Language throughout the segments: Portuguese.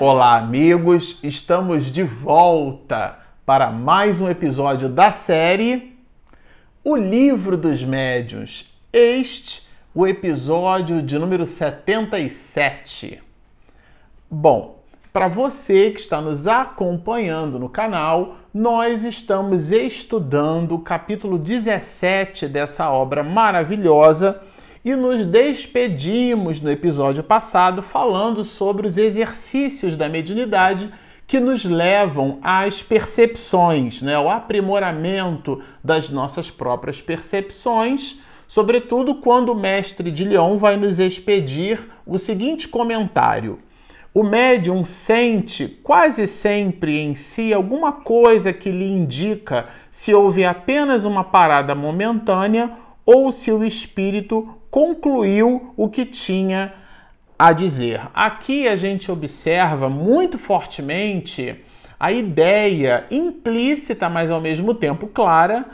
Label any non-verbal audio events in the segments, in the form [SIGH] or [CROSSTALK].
Olá, amigos! Estamos de volta para mais um episódio da série O Livro dos Médiuns. Este, o episódio de número 77. Bom, para você que está nos acompanhando no canal, nós estamos estudando o capítulo 17 dessa obra maravilhosa e nos despedimos no episódio passado falando sobre os exercícios da mediunidade que nos levam às percepções, né? o aprimoramento das nossas próprias percepções, sobretudo quando o mestre de Lyon vai nos expedir o seguinte comentário. O médium sente quase sempre em si alguma coisa que lhe indica se houve apenas uma parada momentânea ou se o espírito concluiu o que tinha a dizer. Aqui a gente observa muito fortemente a ideia implícita, mas ao mesmo tempo clara,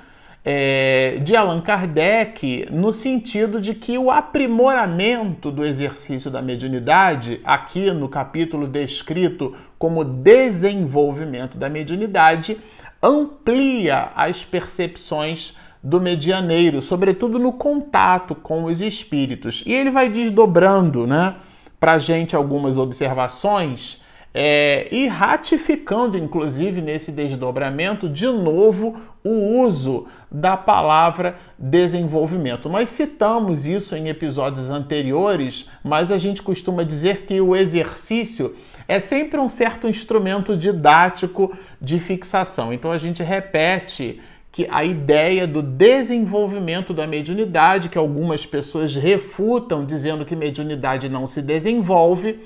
é, de Allan Kardec, no sentido de que o aprimoramento do exercício da mediunidade, aqui no capítulo descrito como desenvolvimento da mediunidade, amplia as percepções do medianeiro, sobretudo no contato com os espíritos. E ele vai desdobrando né, para a gente algumas observações é, e ratificando, inclusive, nesse desdobramento, de novo o uso da palavra desenvolvimento. Nós citamos isso em episódios anteriores, mas a gente costuma dizer que o exercício é sempre um certo instrumento didático de fixação. Então a gente repete que a ideia do desenvolvimento da mediunidade, que algumas pessoas refutam dizendo que mediunidade não se desenvolve,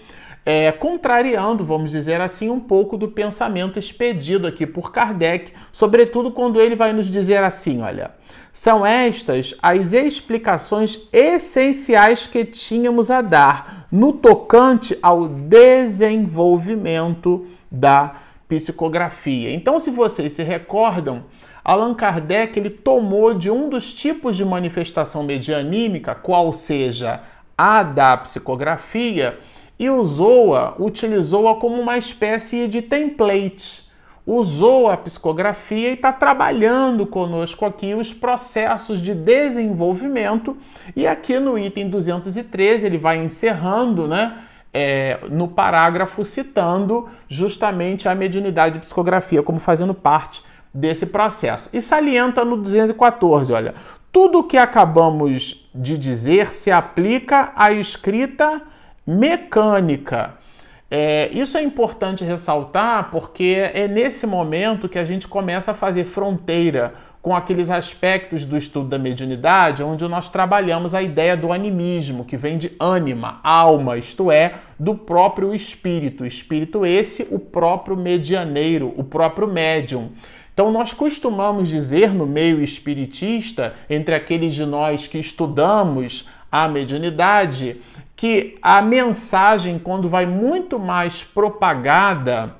é, contrariando, vamos dizer assim, um pouco do pensamento expedido aqui por Kardec, sobretudo quando ele vai nos dizer assim: olha, são estas as explicações essenciais que tínhamos a dar no tocante ao desenvolvimento da psicografia. Então, se vocês se recordam, Allan Kardec ele tomou de um dos tipos de manifestação medianímica, qual seja a da psicografia, e usou-a, utilizou-a como uma espécie de template. Usou a psicografia e está trabalhando conosco aqui os processos de desenvolvimento. E aqui no item 213 ele vai encerrando, né? É, no parágrafo citando justamente a mediunidade de psicografia como fazendo parte desse processo. E salienta no 214, olha, tudo o que acabamos de dizer se aplica à escrita mecânica. É, isso é importante ressaltar porque é nesse momento que a gente começa a fazer fronteira com aqueles aspectos do estudo da mediunidade onde nós trabalhamos a ideia do animismo, que vem de ânima, alma, isto é, do próprio espírito. Espírito esse, o próprio medianeiro, o próprio médium. Então, nós costumamos dizer no meio espiritista, entre aqueles de nós que estudamos a mediunidade, que a mensagem, quando vai muito mais propagada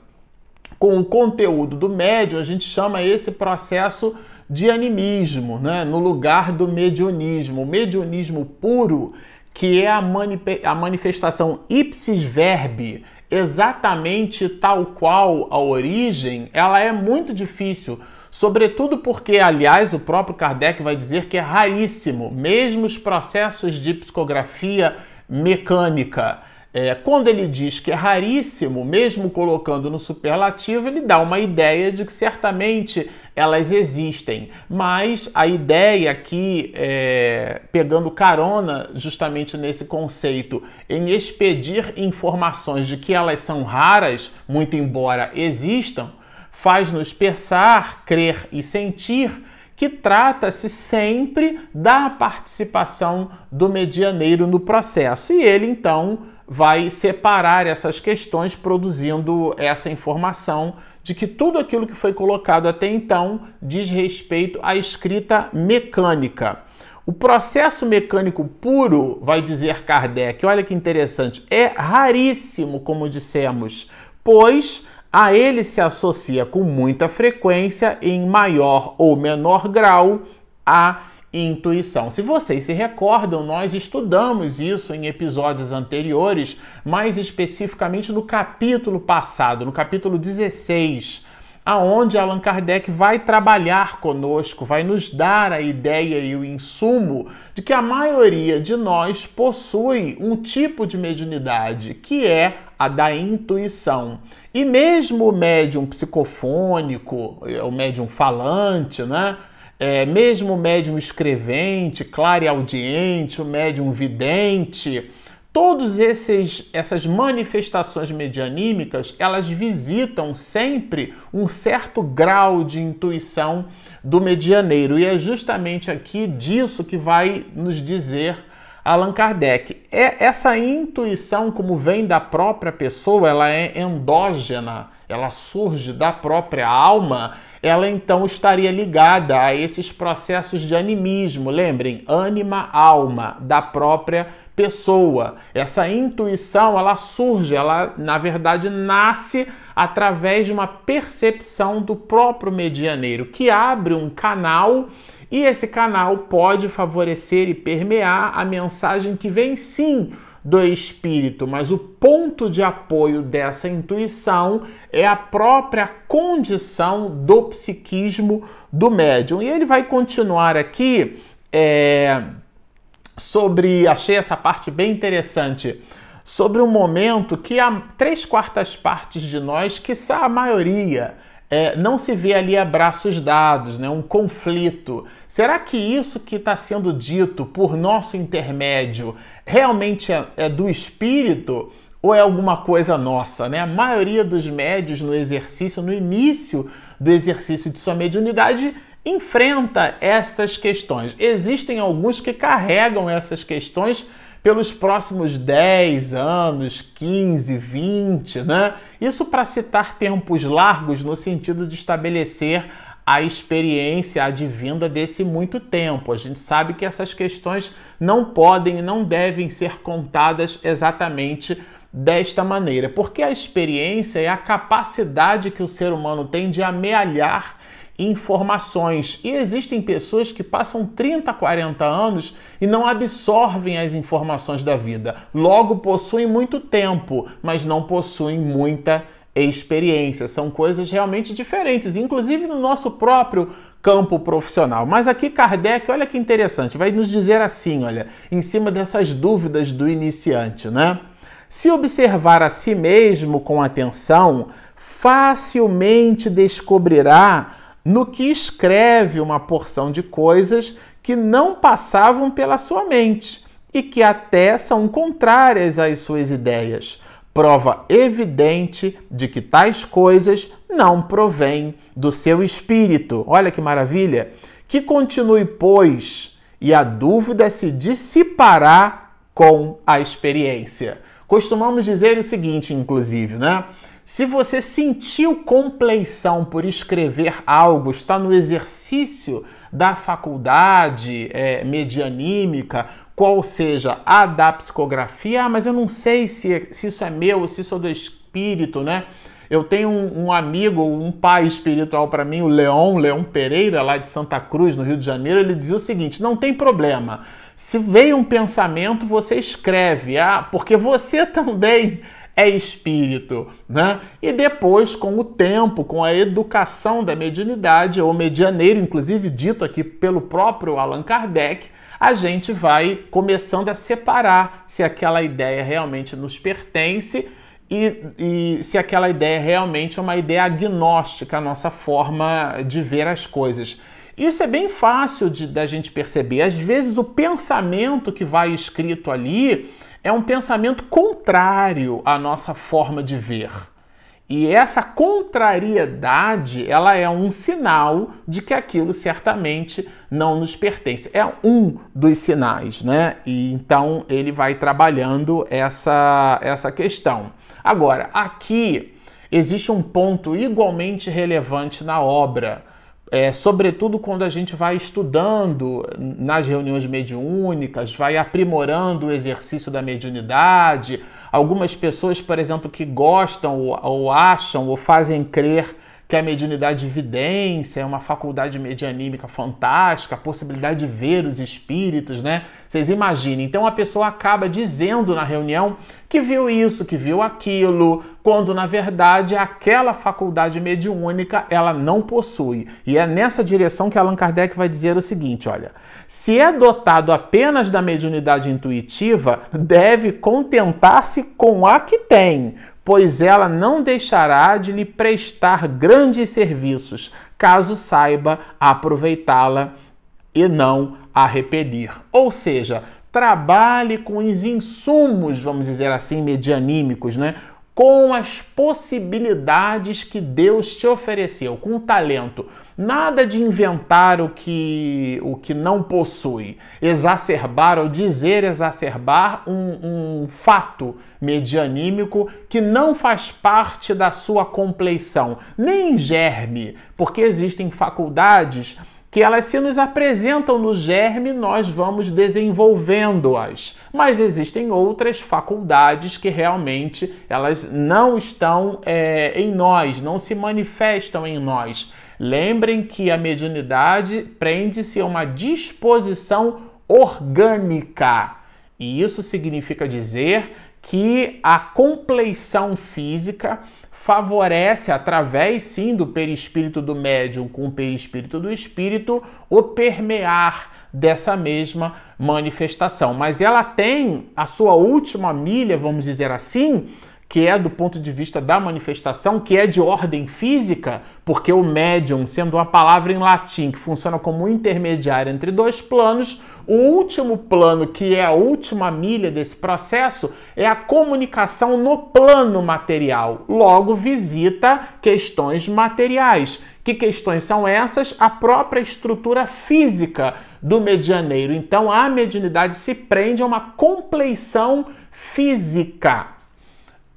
com o conteúdo do médium, a gente chama esse processo de animismo, né? no lugar do mediunismo. O mediunismo puro, que é a, a manifestação ipsis verbi, exatamente tal qual a origem, ela é muito difícil. Sobretudo porque, aliás, o próprio Kardec vai dizer que é raríssimo, mesmo os processos de psicografia mecânica. É, quando ele diz que é raríssimo, mesmo colocando no superlativo, ele dá uma ideia de que certamente elas existem. Mas a ideia aqui, é, pegando carona justamente nesse conceito, em expedir informações de que elas são raras, muito embora existam, faz-nos pensar, crer e sentir que trata-se sempre da participação do medianeiro no processo. E ele então vai separar essas questões, produzindo essa informação de que tudo aquilo que foi colocado até então diz respeito à escrita mecânica. O processo mecânico puro, vai dizer Kardec, olha que interessante, é raríssimo, como dissemos, pois a ele se associa com muita frequência, em maior ou menor grau, a intuição. Se vocês se recordam, nós estudamos isso em episódios anteriores, mais especificamente no capítulo passado, no capítulo 16, aonde Allan Kardec vai trabalhar conosco, vai nos dar a ideia e o insumo de que a maioria de nós possui um tipo de mediunidade, que é a da intuição. E mesmo o médium psicofônico, o médium falante, né? É, mesmo o médium escrevente, clareaudiente, o médium vidente, Todas essas manifestações medianímicas, elas visitam sempre um certo grau de intuição do medianeiro. E é justamente aqui disso que vai nos dizer Allan Kardec. É essa intuição, como vem da própria pessoa, ela é endógena, ela surge da própria alma, ela então estaria ligada a esses processos de animismo. Lembrem, ânima, alma da própria pessoa. Essa intuição, ela surge, ela na verdade nasce através de uma percepção do próprio medianeiro, que abre um canal e esse canal pode favorecer e permear a mensagem que vem sim do espírito, mas o ponto de apoio dessa intuição é a própria condição do psiquismo do médium. E ele vai continuar aqui. É sobre. Achei essa parte bem interessante. Sobre um momento que há três quartas partes de nós, que a maioria, é, não se vê ali a braços dados, né? um conflito. Será que isso que está sendo dito por nosso intermédio realmente é, é, do espírito ou é alguma coisa nossa? Né? A maioria dos médios no exercício, no início do exercício de sua mediunidade, enfrenta estas questões. Existem alguns que carregam essas questões pelos próximos 10 anos, 15, 20, né? Isso para citar tempos largos no sentido de estabelecer a experiência advinda desse muito tempo. A gente sabe que essas questões não podem e não devem ser contadas exatamente desta maneira, porque a experiência é a capacidade que o ser humano tem de amealhar informações. E existem pessoas que passam 30, 40 anos e não absorvem as informações da vida. Logo possuem muito tempo, mas não possuem muita experiência. São coisas realmente diferentes, inclusive no nosso próprio campo profissional. Mas aqui Kardec, olha que interessante, vai nos dizer assim, olha, em cima dessas dúvidas do iniciante, né? Se observar a si mesmo com atenção, facilmente descobrirá no que escreve uma porção de coisas que não passavam pela sua mente e que até são contrárias às suas ideias. Prova evidente de que tais coisas não provêm do seu espírito. Olha que maravilha! Que continue, pois, e a dúvida se dissipará com a experiência. Costumamos dizer o seguinte, inclusive, né? Se você sentiu compleição por escrever algo, está no exercício da faculdade é, medianímica, qual seja a da psicografia, ah, mas eu não sei se, se isso é meu, se isso é do espírito, né? Eu tenho um, um amigo, um pai espiritual para mim, o Leon, Leon Pereira, lá de Santa Cruz, no Rio de Janeiro, ele dizia o seguinte: não tem problema. Se veio um pensamento, você escreve, ah, porque você [LAUGHS] também é espírito, né? E depois, com o tempo, com a educação da mediunidade, ou medianeiro, inclusive dito aqui pelo próprio Allan Kardec, a gente vai começando a separar se aquela ideia realmente nos pertence e, e, se aquela ideia realmente é uma ideia agnóstica, a nossa forma de ver as coisas. Isso é bem fácil de, da gente perceber. Às vezes, o pensamento que vai escrito ali é um pensamento contrário à nossa forma de ver. E essa contrariedade, ela é um sinal de que aquilo certamente não nos pertence. É um dos sinais, né? E então ele vai trabalhando essa essa questão. Agora, aqui existe um ponto igualmente relevante na obra é, sobretudo quando a gente vai estudando nas reuniões mediúnicas, vai aprimorando o exercício da mediunidade. Algumas pessoas, por exemplo, que gostam ou, ou acham ou fazem crer que a mediunidade de evidência é uma faculdade medianímica fantástica, a possibilidade de ver os espíritos, né? Vocês imaginem. Então a pessoa acaba dizendo na reunião que viu isso, que viu aquilo, quando na verdade aquela faculdade mediúnica ela não possui. E é nessa direção que Allan Kardec vai dizer o seguinte, olha: se é dotado apenas da mediunidade intuitiva, deve contentar-se com a que tem pois ela não deixará de lhe prestar grandes serviços, caso saiba aproveitá-la e não a repelir. Ou seja, trabalhe com os insumos, vamos dizer assim, medianímicos, né? Com as possibilidades que Deus te ofereceu, com o talento. Nada de inventar o que, o que não possui, exacerbar ou dizer exacerbar um, um fato medianímico que não faz parte da sua compleição, nem germe, porque existem faculdades que elas se nos apresentam no germe, nós vamos desenvolvendo-as. Mas existem outras faculdades que realmente elas não estão é, em nós, não se manifestam em nós. Lembrem que a mediunidade prende-se a uma disposição orgânica. E isso significa dizer que a compleição física favorece, através sim do perispírito do médium com o perispírito do espírito, o permear dessa mesma manifestação. Mas ela tem a sua última milha, vamos dizer assim, que é do ponto de vista da manifestação, que é de ordem física, porque o médium, sendo uma palavra em latim que funciona como intermediário entre dois planos, o último plano, que é a última milha desse processo, é a comunicação no plano material. Logo, visita questões materiais. Que questões são essas? A própria estrutura física do medianeiro. Então, a mediunidade se prende a uma compleição física.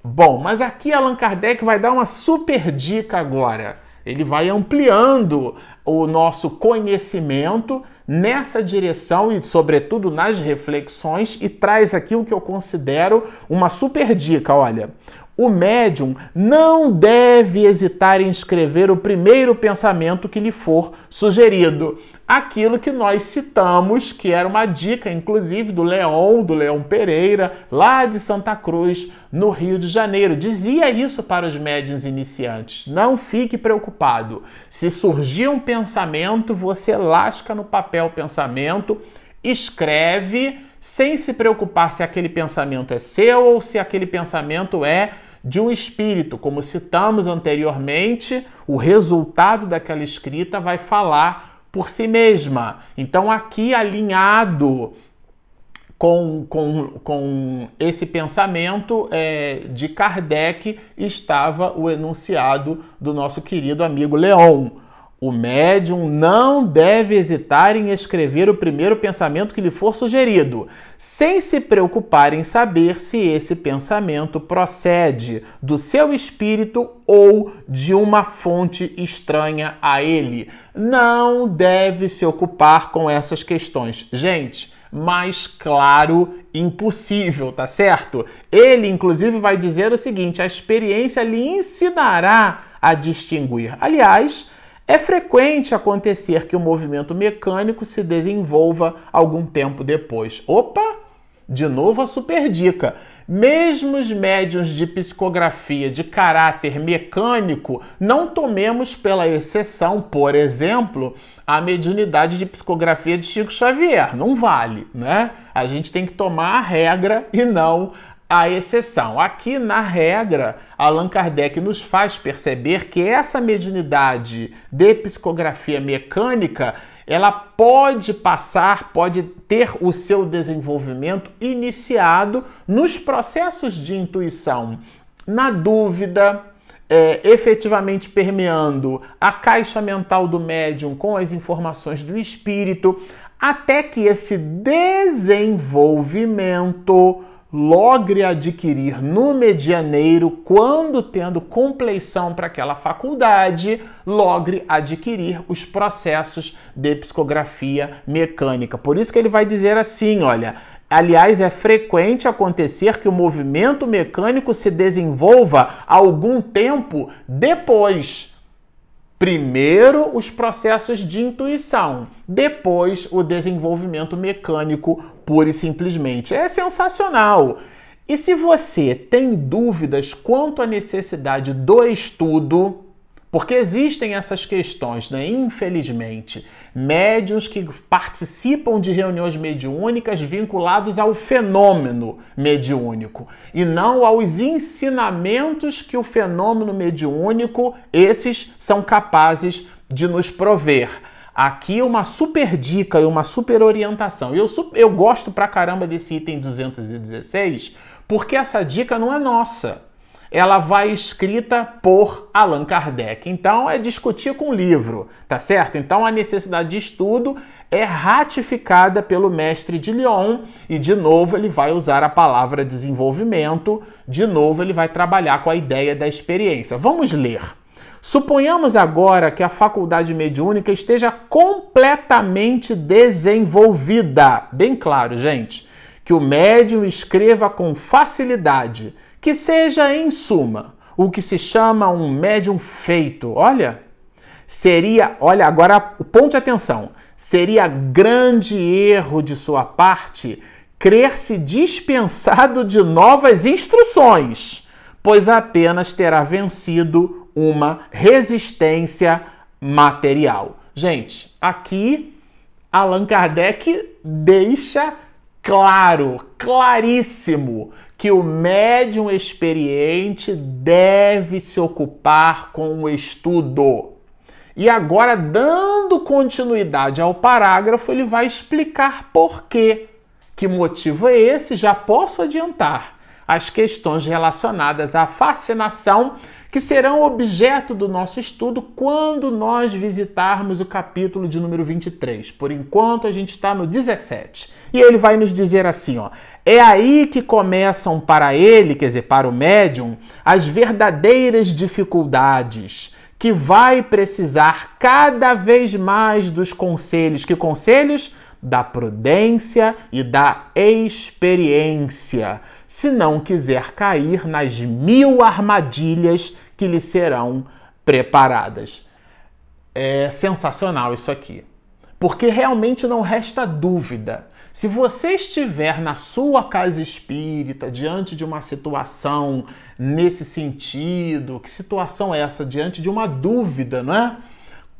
Bom, mas aqui Allan Kardec vai dar uma super dica agora. Ele vai ampliando o nosso conhecimento nessa direção e, sobretudo, nas reflexões e traz aqui o que eu considero uma super dica. Olha, o médium não deve hesitar em escrever o primeiro pensamento que lhe for sugerido. Aquilo que nós citamos, que era uma dica, inclusive, do Leão, do Leão Pereira, lá de Santa Cruz, no Rio de Janeiro. Dizia isso para os médiuns iniciantes. Não fique preocupado. Se surgir um pensamento, você lasca no papel o pensamento, escreve, sem se preocupar se aquele pensamento é seu ou se aquele pensamento é de um espírito. Como citamos anteriormente, o resultado daquela escrita vai falar por si mesma. Então, aqui alinhado com, com, com esse pensamento é, de Kardec estava o enunciado do nosso querido amigo Leon. O médium não deve hesitar em escrever o primeiro pensamento que lhe for sugerido, sem se preocupar em saber se esse pensamento procede do seu espírito ou de uma fonte estranha a ele. Não deve se ocupar com essas questões. Gente, mais claro impossível, tá certo? Ele, inclusive, vai dizer o seguinte: a experiência lhe ensinará a distinguir. Aliás, é frequente acontecer que o movimento mecânico se desenvolva algum tempo depois. Opa! De novo a super dica. Mesmo os médiums de psicografia de caráter mecânico, não tomemos pela exceção, por exemplo, a mediunidade de psicografia de Chico Xavier. Não vale, né? A gente tem que tomar a regra e não a exceção. Aqui na regra, Allan Kardec nos faz perceber que essa mediunidade de psicografia mecânica, ela pode passar, pode ter o seu desenvolvimento iniciado nos processos de intuição. Na dúvida, é, efetivamente permeando a caixa mental do médium com as informações do espírito, até que esse desenvolvimento logre adquirir no medianeiro, quando tendo compleição para aquela faculdade, logre adquirir os processos de psicografia mecânica. Por isso que ele vai dizer assim, olha, aliás, é frequente acontecer que o movimento mecânico se desenvolva algum tempo depois Primeiro, os processos de intuição, depois, o desenvolvimento mecânico, pura e simplesmente. É sensacional. E se você tem dúvidas quanto à necessidade do estudo, porque existem essas questões, né? Infelizmente, médios que participam de reuniões mediúnicas vinculados ao fenômeno mediúnico e não aos ensinamentos que o fenômeno mediúnico esses são capazes de nos prover. Aqui uma super dica e uma super orientação. Eu, eu gosto pra caramba desse item 216 porque essa dica não é nossa ela vai escrita por Allan Kardec. Então é discutir com o livro, tá certo? Então a necessidade de estudo é ratificada pelo mestre de Lyon e de novo ele vai usar a palavra desenvolvimento, de novo ele vai trabalhar com a ideia da experiência. Vamos ler. Suponhamos agora que a faculdade mediúnica esteja completamente desenvolvida. Bem claro, gente, que o médium escreva com facilidade que seja, em suma, o que se chama um médium feito. Olha, seria, olha, agora ponte atenção, seria grande erro de sua parte crer-se dispensado de novas instruções, pois apenas terá vencido uma resistência material. Gente, aqui Allan Kardec deixa claro, claríssimo, que o médium experiente deve se ocupar com o estudo. E agora, dando continuidade ao parágrafo, ele vai explicar por quê. Que motivo é esse? Já posso adiantar as questões relacionadas à fascinação que serão objeto do nosso estudo quando nós visitarmos o capítulo de número 23. Por enquanto, a gente está no 17. E ele vai nos dizer assim, ó: é aí que começam para ele, quer dizer, para o médium, as verdadeiras dificuldades, que vai precisar cada vez mais dos conselhos. Que conselhos? Da prudência e da experiência, se não quiser cair nas mil armadilhas que lhe serão preparadas. É sensacional isso aqui, porque realmente não resta dúvida se você estiver na sua casa espírita, diante de uma situação nesse sentido, que situação é essa? Diante de uma dúvida, não é?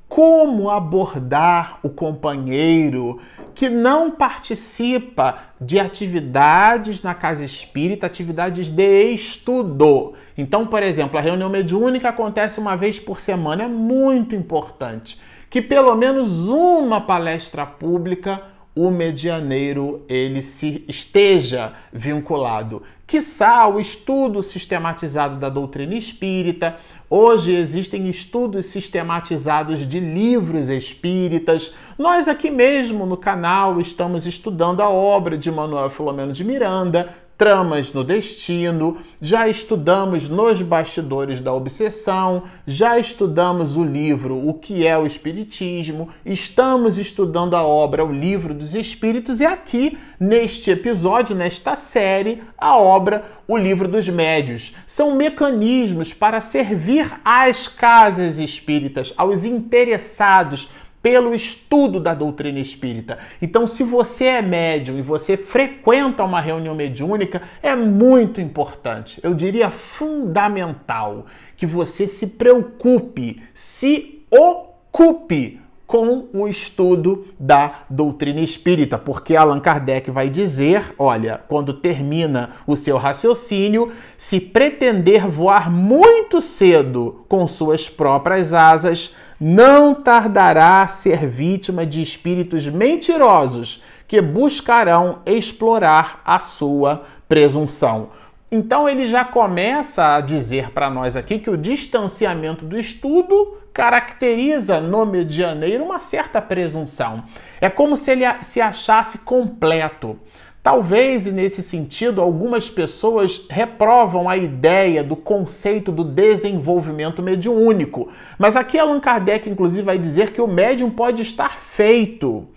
Como abordar o companheiro que não participa de atividades na casa espírita, atividades de estudo? Então, por exemplo, a reunião mediúnica acontece uma vez por semana, é muito importante que pelo menos uma palestra pública o medianeiro ele se esteja vinculado. Quiçá o estudo sistematizado da doutrina espírita. Hoje existem estudos sistematizados de livros espíritas. Nós aqui mesmo no canal estamos estudando a obra de Manuel Filomeno de Miranda, Tramas no Destino, já estudamos nos bastidores da obsessão, já estudamos o livro O que é o Espiritismo, estamos estudando a obra O Livro dos Espíritos e aqui neste episódio, nesta série, a obra O Livro dos Médios. São mecanismos para servir às casas espíritas, aos interessados pelo estudo da doutrina espírita. Então, se você é médium e você frequenta uma reunião mediúnica, é muito importante, eu diria fundamental, que você se preocupe, se ocupe com o estudo da doutrina espírita, porque Allan Kardec vai dizer, olha, quando termina o seu raciocínio, se pretender voar muito cedo com suas próprias asas, não tardará a ser vítima de espíritos mentirosos que buscarão explorar a sua presunção. Então ele já começa a dizer para nós aqui que o distanciamento do estudo caracteriza no medianeiro uma certa presunção. É como se ele se achasse completo. Talvez, nesse sentido, algumas pessoas reprovam a ideia do conceito do desenvolvimento mediúnico. Mas aqui Allan Kardec, inclusive, vai dizer que o médium pode estar feito.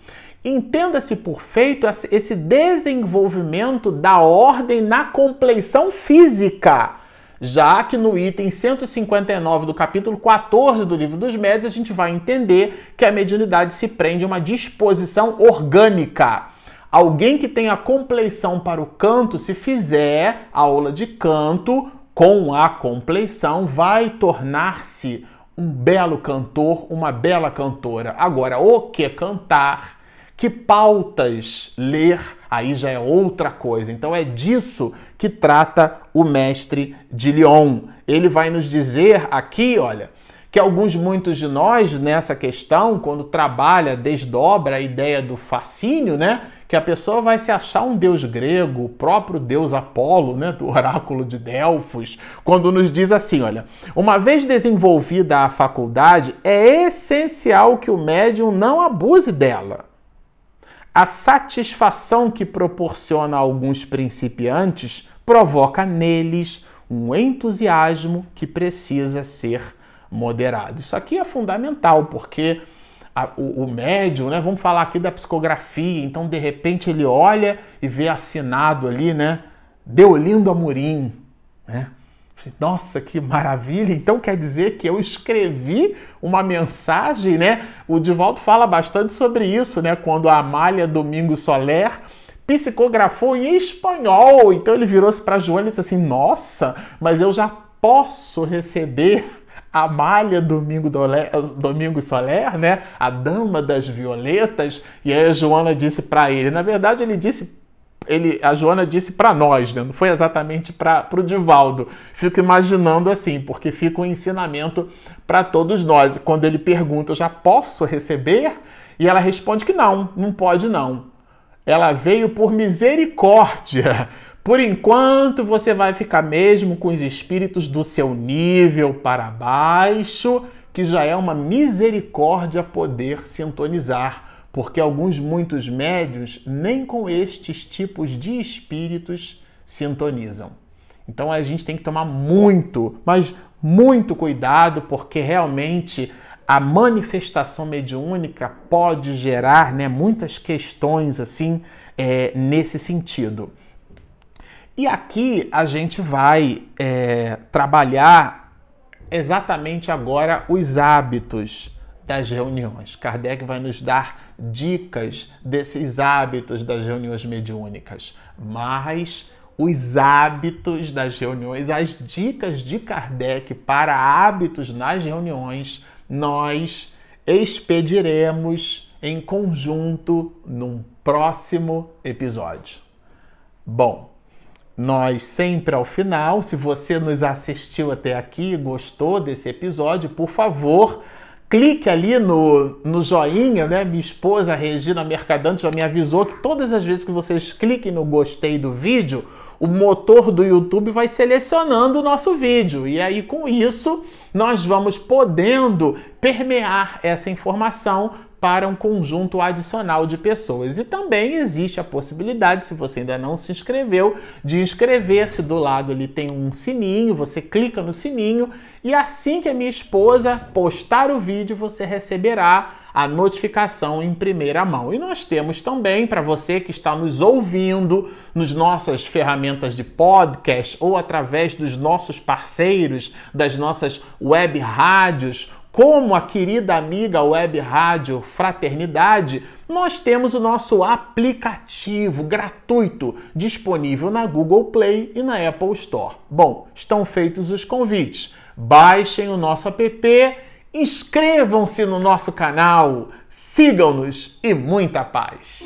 Entenda-se por feito esse desenvolvimento da ordem na compleição física. Já que no item 159 do capítulo 14 do livro dos médios a gente vai entender que a mediunidade se prende a uma disposição orgânica. Alguém que tenha compleição para o canto, se fizer aula de canto com a compleição, vai tornar-se um belo cantor, uma bela cantora. Agora, o que cantar, que pautas ler, aí já é outra coisa. Então é disso que trata o mestre de Lyon. Ele vai nos dizer aqui, olha, que alguns, muitos de nós nessa questão, quando trabalha, desdobra a ideia do fascínio, né? Que a pessoa vai se achar um deus grego, o próprio deus Apolo, né? Do oráculo de Delfos, quando nos diz assim: olha, uma vez desenvolvida a faculdade, é essencial que o médium não abuse dela. A satisfação que proporciona a alguns principiantes provoca neles um entusiasmo que precisa ser moderado. Isso aqui é fundamental, porque a, o, o médium, né? Vamos falar aqui da psicografia, então de repente ele olha e vê assinado ali, né? Deolindo Amorim, né? Nossa, que maravilha! Então quer dizer que eu escrevi uma mensagem, né? O Divaldo fala bastante sobre isso, né? Quando a Amália Domingo Soler psicografou em espanhol. Então ele virou-se para Joana e disse assim: Nossa, mas eu já posso receber Amália Domingo, Dole, Domingo Soler, né? A dama das violetas. E aí a Joana disse para ele. Na verdade, ele disse ele, a Joana disse para nós, né? não foi exatamente para o Divaldo. Fico imaginando assim, porque fica um ensinamento para todos nós. Quando ele pergunta, já posso receber? E ela responde que não, não pode não. Ela veio por misericórdia. Por enquanto, você vai ficar mesmo com os espíritos do seu nível para baixo, que já é uma misericórdia poder sintonizar porque alguns muitos médios nem com estes tipos de espíritos sintonizam. Então a gente tem que tomar muito, mas muito cuidado, porque realmente a manifestação mediúnica pode gerar né, muitas questões assim é, nesse sentido. E aqui a gente vai é, trabalhar exatamente agora os hábitos das reuniões. Kardec vai nos dar dicas desses hábitos das reuniões mediúnicas, mas os hábitos das reuniões, as dicas de Kardec para hábitos nas reuniões, nós expediremos em conjunto num próximo episódio. Bom, nós sempre ao final, se você nos assistiu até aqui gostou desse episódio, por favor, clique ali no, no joinha, né? Minha esposa Regina Mercadante já me avisou que todas as vezes que vocês cliquem no gostei do vídeo, o motor do YouTube vai selecionando o nosso vídeo. E aí, com isso, nós vamos podendo permear essa informação para um conjunto adicional de pessoas. E também existe a possibilidade, se você ainda não se inscreveu, de inscrever-se. Do lado ali tem um sininho, você clica no sininho e assim que a minha esposa postar o vídeo, você receberá a notificação em primeira mão. E nós temos também, para você que está nos ouvindo nos nossas ferramentas de podcast ou através dos nossos parceiros, das nossas web rádios, como a querida amiga web rádio Fraternidade, nós temos o nosso aplicativo gratuito disponível na Google Play e na Apple Store. Bom, estão feitos os convites. Baixem o nosso app, inscrevam-se no nosso canal, sigam-nos e muita paz!